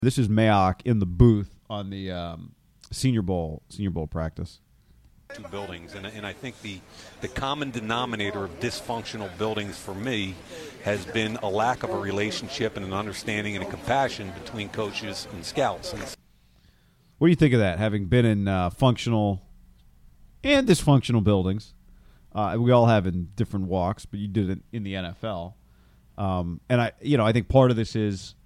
This is Mayock in the booth on the um, Senior Bowl Senior Bowl practice. Two buildings, and, and I think the the common denominator of dysfunctional buildings for me has been a lack of a relationship and an understanding and a compassion between coaches and scouts. What do you think of that? Having been in uh, functional and dysfunctional buildings, uh, we all have in different walks, but you did it in the NFL. Um, and I, you know, I think part of this is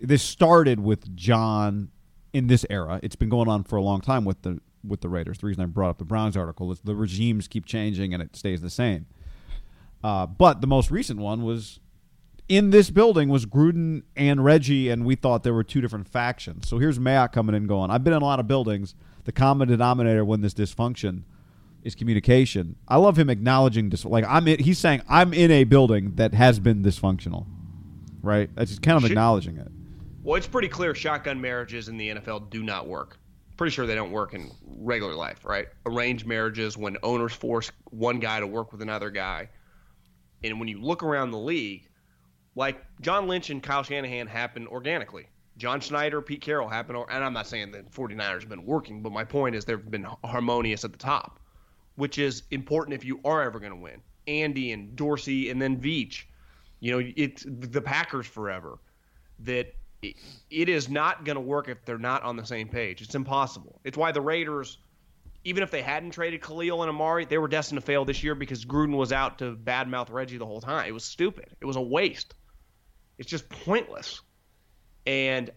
this started with John in this era. It's been going on for a long time with the with the Raiders. The reason I brought up the Browns article is the regimes keep changing and it stays the same. Uh, but the most recent one was in this building was Gruden and Reggie, and we thought there were two different factions. So here's Mayock coming in going, I've been in a lot of buildings. The common denominator when this dysfunction is communication. I love him acknowledging this. Like I'm in, he's saying I'm in a building that has been dysfunctional, right? That's just kind of acknowledging it. Well, it's pretty clear shotgun marriages in the NFL do not work. Pretty sure they don't work in regular life, right? Arranged marriages when owners force one guy to work with another guy. And when you look around the league, like John Lynch and Kyle Shanahan happened organically. John Schneider, Pete Carroll happened, and I'm not saying that 49ers have been working, but my point is they've been harmonious at the top, which is important if you are ever going to win. Andy and Dorsey and then Veach, you know, it's the Packers forever. That it, is not going to work if they're not on the same page. It's impossible. It's why the Raiders, even if they hadn't traded Khalil and Amari, they were destined to fail this year because Gruden was out to badmouth Reggie the whole time. It was stupid. It was a waste. It's just pointless. And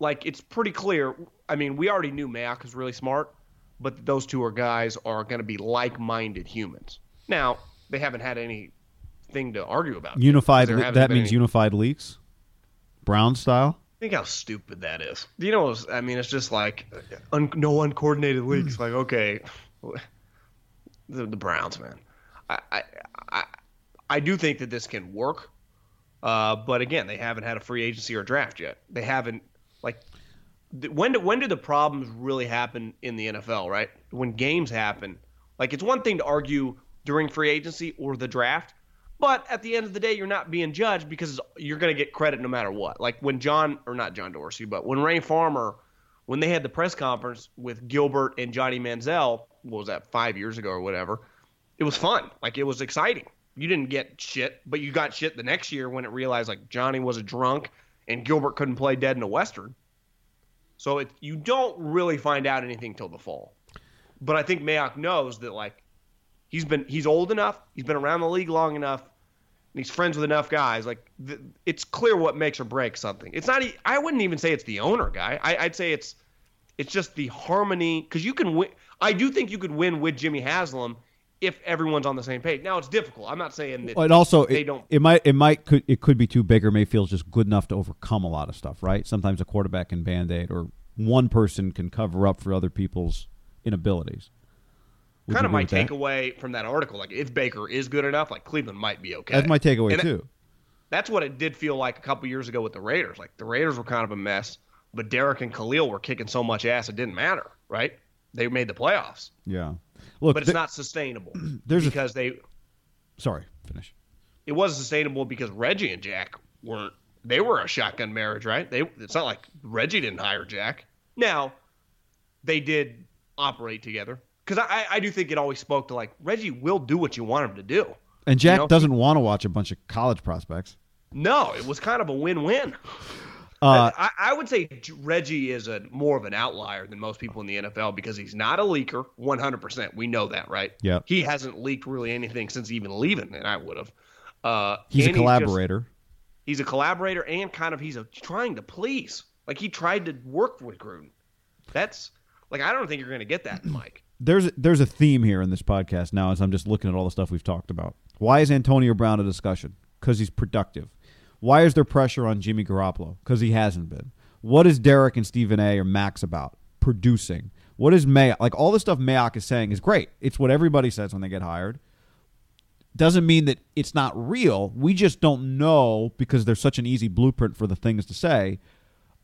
like it's pretty clear. I mean, we already knew Mayock is really smart, but those two are guys are going to be like-minded humans. Now they haven't had anything to argue about. Unified. 'cause there haven't That means any- unified leaks, Brown style. Think how stupid that is. You know, I mean, it's just like un, no uncoordinated leaks. Like, okay, the, the Browns, man. I, I, I, I do think that this can work, uh, but again, they haven't had a free agency or draft yet. They haven't like when do, when do the problems really happen in the NFL? Right when games happen. Like, it's one thing to argue during free agency or the draft. But at the end of the day, you're not being judged because you're going to get credit no matter what. Like when John, or not John Dorsey, but when Ray Farmer, when they had the press conference with Gilbert and Johnny Manziel, what was that, five years ago or whatever, it was fun. Like it was exciting. You didn't get shit, but you got shit the next year when it realized like Johnny was a drunk and Gilbert couldn't play dead in a Western. So it, you don't really find out anything till the fall. But I think Mayock knows that like he's been he's old enough, he's been around the league long enough, and he's friends with enough guys. Like th- it's clear what makes or breaks something. It's not. I wouldn't even say it's the owner guy. I, I'd say it's it's just the harmony because you can win. I do think you could win with Jimmy Haslam if everyone's on the same page. Now it's difficult. I'm not saying that Well, and also, they it, don't. it might it might could it could be too Baker Mayfield's just good enough to overcome a lot of stuff, right? Sometimes a quarterback can band aid, or one person can cover up for other people's inabilities. Would kind of my that? takeaway from that article. Like, if Baker is good enough, like Cleveland might be okay. That's my takeaway And that- too. that's what it did feel like a couple years ago with the Raiders. Like the Raiders were kind of a mess, but Derek and Khalil were kicking so much ass it didn't matter, right? They made the playoffs, Yeah. Look, but it's th- not sustainable there's because they sorry, finish. it wasn't sustainable because Reggie and Jack weren't. They were a shotgun marriage, right? They. It's not like Reggie didn't hire Jack. Now, they did operate together because I, I do think it always spoke to like Reggie will do what you want him to do. And Jack know, doesn't want to watch a bunch of college prospects. No, it was kind of a win-win. Uh, I, I would say Reggie is a more of an outlier than most people in the NFL because he's not a leaker, 100%. We know that, right? Yep. He hasn't leaked really anything since even leaving, and I would have. Uh, he's a and just- collaborator. he's a collaborator and kind of he's a trying to please. Like he tried to work with Gruden. That's like I don't think you're going to get that, Mike. There's there's a theme here in this podcast now as I'm just looking at all the stuff we've talked about. Why is Antonio Brown a discussion? Because he's productive. Why is there pressure on Jimmy Garoppolo? Because he hasn't been. What is Derek and Stephen A. or Max about? Producing. What is Mayock? Like all the stuff Mayock is saying is great. It's what everybody says when they get hired. Doesn't mean that it's not real. We just don't know because there's such an easy blueprint for the things to say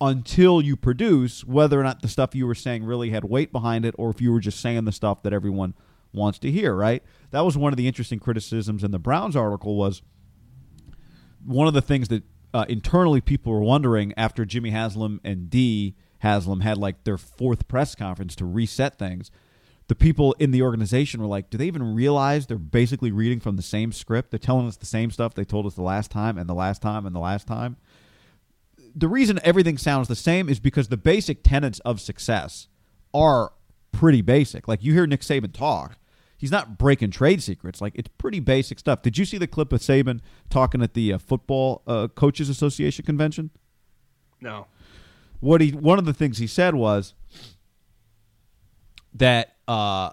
until you produce whether or not the stuff you were saying really had weight behind it or if you were just saying the stuff that everyone wants to hear right? That was one of the interesting criticisms in the browns article was one of the things that uh, internally people were wondering after jimmy haslam and d haslam had like their fourth press conference to reset things the people in the organization were like do they even realize they're basically reading from the same script? They're telling us the same stuff they told us the last time and the last time and the last time the reason everything sounds the same is because the basic tenets of success are pretty basic. Like you hear Nick Saban talk, he's not breaking trade secrets. Like it's pretty basic stuff. Did you see the clip of Saban talking at the uh, football uh, coaches association convention? No. What he one of the things he said was that uh,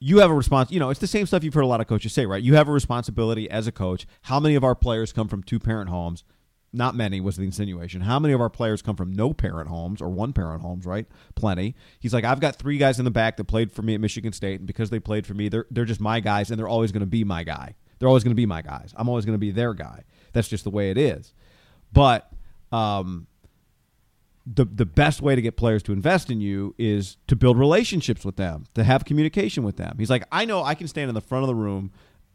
you have a response. You know, it's the same stuff you've heard a lot of coaches say, right? You have a responsibility as a coach. How many of our players come from two parent homes? Not many was the insinuation. How many of our players come from no parent homes or one parent homes, right? Plenty. He's like, I've got three guys in the back that played for me at Michigan State, and because they played for me, they're they're just my guys, and they're always going to be my guy. They're always going to be my guys. I'm always going to be their guy. That's just the way it is. But um, the the best way to get players to invest in you is to build relationships with them, to have communication with them. He's like, I know I can stand in the front of the room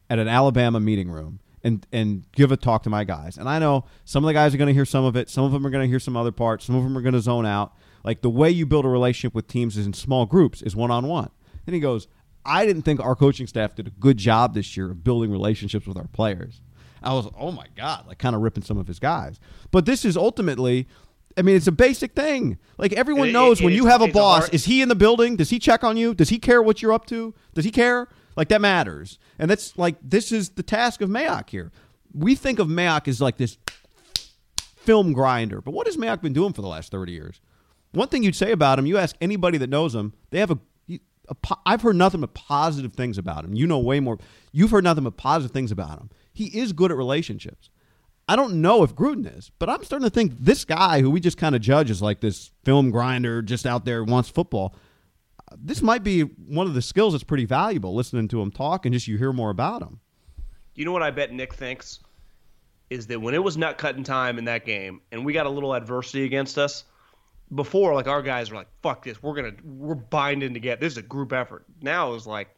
at an Alabama meeting room and and give a talk to my guys. And I know some of the guys are going to hear some of it, some of them are going to hear some other parts, some of them are going to zone out. Like the way you build a relationship with teams is in small groups, is one on one. Then he goes, I didn't think our coaching staff did a good job this year of building relationships with our players. I was, oh my god, like kind of ripping some of his guys. But this is ultimately. I mean, it's a basic thing. Like everyone It- it- knows when you have a it's a boss, hard- is he in the building? Does he check on you? Does he care what you're up to? Does he care? Like that matters. And that's like this is the task of Mayock here. We think of Mayock as like this film grinder, but what has Mayock been doing for the last 30 years? One thing you'd say about him, you ask anybody that knows him, they have a, I've heard nothing but positive things about him. You know way more. You've heard nothing but positive things about him. He is good at relationships. I don't know if Gruden is, but I'm starting to think this guy who we just kind of judge as like this film grinder, just out there wants football. This might be one of the skills that's pretty valuable. Listening to him talk and just you hear more about him. You know what I bet Nick thinks is that when it was nut cutting time in that game and we got a little adversity against us, before like our guys were like, "Fuck this, we're gonna we're binding together. This is a group effort." Now it was like,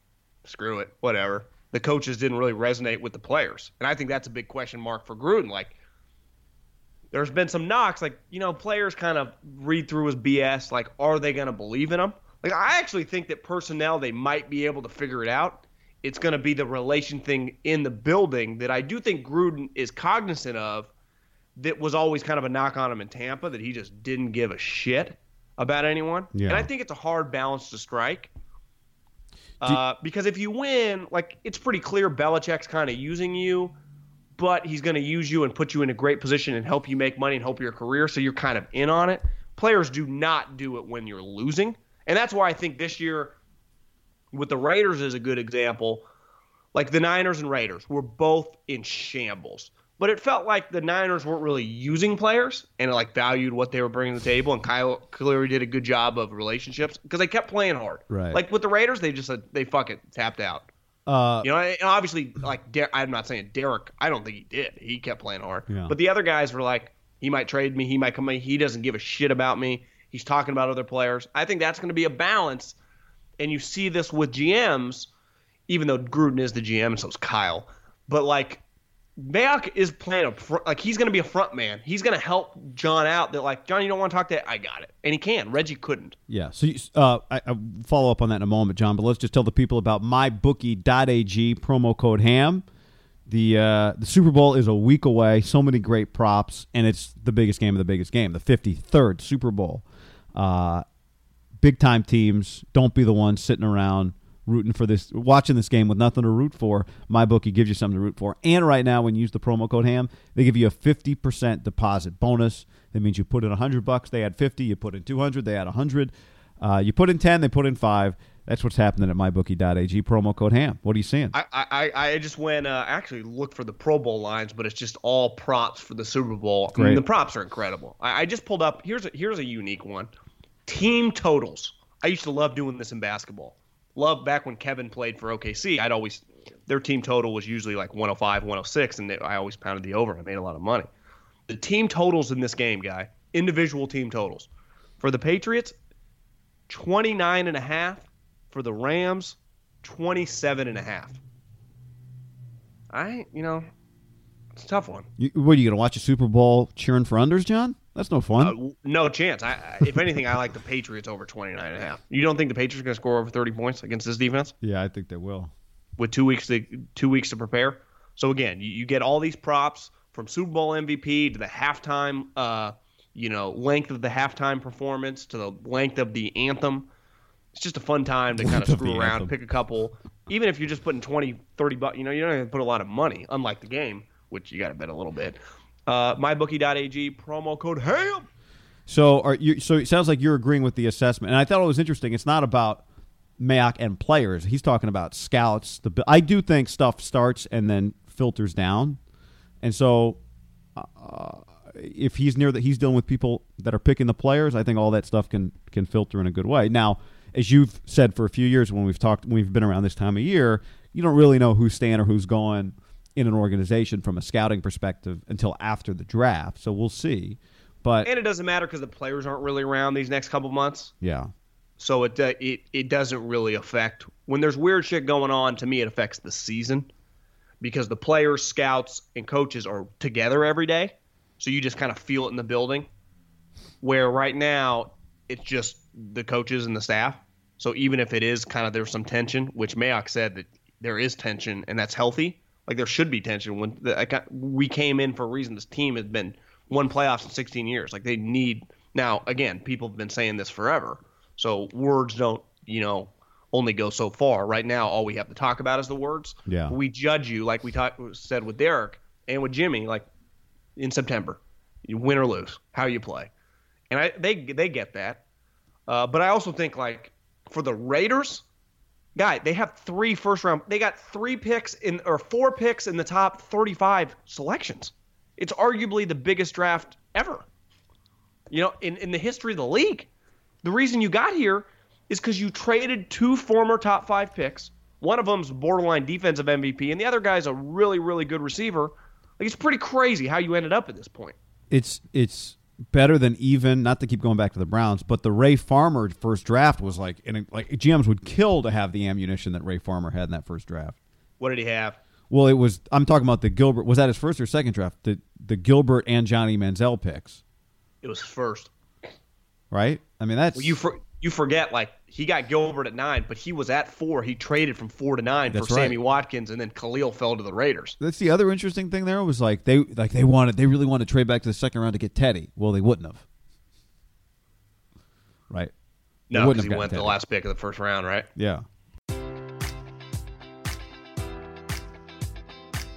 "Screw it, whatever." The coaches didn't really resonate with the players, and I think that's a big question mark for Gruden. Like, there's been some knocks, like you know, players kind of read through his BS. Like, are they gonna believe in him? Like, I actually think that personnel they might be able to figure it out it's going to be the relation thing in the building that I do think Gruden is cognizant of. That was always kind of a knock on him in Tampa that he just didn't give a shit about anyone. Yeah. And I think it's a hard balance to strike. Uh, because if you win, like it's pretty clear Belichick's kind of using you, but he's going to use you and put you in a great position and help you make money and help your career. So you're kind of in on it. Players do not do it when you're losing, and that's why I think this year with the Raiders is a good example. Like the Niners and Raiders were both in shambles. but it felt like the Niners weren't really using players and like valued what they were bringing to the table. And Kyle clearly did a good job of relationships because they kept playing hard. Right. Like with the Raiders, they just said they fuck it, tapped out. Uh, You know, and obviously, like Der- I'm not saying Derek. I don't think he did. He kept playing hard. Yeah. But the other guys were like, he might trade me. He might come. in. He doesn't give a shit about me. He's talking about other players. I think that's going to be a balance, and you see this with GMs, even though Gruden is the GM and so is Kyle. But like, Mayock is playing a fr- like he's going to be a front man. He's going to help John out. That like John, you don't want to talk to. I got it, and he can. Reggie couldn't. Yeah. So you, uh, I, I follow up on that in a moment, John. But let's just tell the people about mybookie.ag promo code Ham. The uh, the Super Bowl is a week away. So many great props, and it's the biggest game of the biggest game, the 53rd Super Bowl. Uh, big time teams. Don't be the ones sitting around rooting for this, watching this game with nothing to root for. My bookie gives you something to root for. And right now, when you use the promo code HAM, they give you a 50% deposit bonus. That means you put in 100 bucks, they add 50. You put in 200, they add 100. Uh, you put in 10, they put in 5. That's what's happening at mybookie.ag. Promo code HAM. What are you seeing? I, I, I just went uh, actually looked for the Pro Bowl lines, but it's just all props for the Super Bowl. I mean, the props are incredible. I, I just pulled up. Here's a, here's a unique one. Team totals. I used to love doing this in basketball. Love back when Kevin played for OKC. I'd always their team total was usually like 105, 106, and they, I always pounded the over. I made a lot of money. The team totals in this game, guy, individual team totals for the Patriots, 29 and a half. For the Rams, 27 and a half. I, you know, it's a tough one. You, what are you going to watch a Super Bowl cheering for unders, John? That's no fun. Uh, no chance. I, if anything, I like the Patriots over 29 and a half. You don't think the Patriots are going to score over 30 points against this defense yeah, I think they will. with two weeks to two weeks to prepare? So again, you, you get all these props from Super Bowl MVP to the halftime, uh, you know, length of the halftime performance to the length of the anthem. It's just a fun time to kind of screw around, anthem. pick a couple. Even if you're just putting 20, 30 bucks, you know, you don't have to put a lot of money, unlike the game, which you got to bet a little bit. Uh, mybookie.ag promo code HAM. So, are you? So it sounds like you're agreeing with the assessment, and I thought it was interesting. It's not about Mayock and players. He's talking about scouts. The I do think stuff starts and then filters down, and so uh, if he's near that, he's dealing with people that are picking the players. I think all that stuff can can filter in a good way. Now, as you've said for a few years when we've talked, when we've been around this time of year, you don't really know who's staying or who's going in an organization from a scouting perspective until after the draft. So we'll see. But And it doesn't matter because the players aren't really around these next couple months. yeah, So it, uh, it it doesn't really affect when there's weird shit going on. To me, it affects the season because the players, scouts, and coaches are together every day. So you just kind of feel it in the building. Where right now it's just the coaches and the staff. So even if it is kind of there's some tension, which Mayock said that there is tension and that's healthy. Like there should be tension when the, I got, we came in for a reason. This team has been one playoffs in 16 years. Like they need now. Again, people have been saying this forever. So words don't, you know, only go so far. Right now, all we have to talk about is the words. Yeah. We judge you like we talk, said with Derek and with Jimmy, like in September, you win or lose, how you play, and I they they get that. Uh, but I also think like for the Raiders, guy, they have three first round. They got three picks in or four picks in the top 35 selections. It's arguably the biggest draft ever. You know, in, in the history of the league. The reason you got here is because you traded two former top five picks. One of them's borderline defensive MVP, and the other guy's a really, really good receiver. Like it's pretty crazy how you ended up at this point. it's it's better than even not to keep going back to the Browns, but the Ray Farmer first draft was like and like GMs would kill to have the ammunition that Ray Farmer had in that first draft. What did he have? Well, it was I'm talking about the Gilbert was that his first or second draft? The the Gilbert and Johnny Manziel picks, It was first. right? I mean that's Well, you for, you forget like he got Gilbert at nine, but he was at four. He traded from four to nine That's for right. Sammy Watkins, and then Khalil fell to the Raiders. that's the other interesting thing there was like they like they wanted they really wanted to trade back to the second round to get Teddy. Well, they wouldn't have. Right. No, because he went the last pick of the first round, right? Yeah.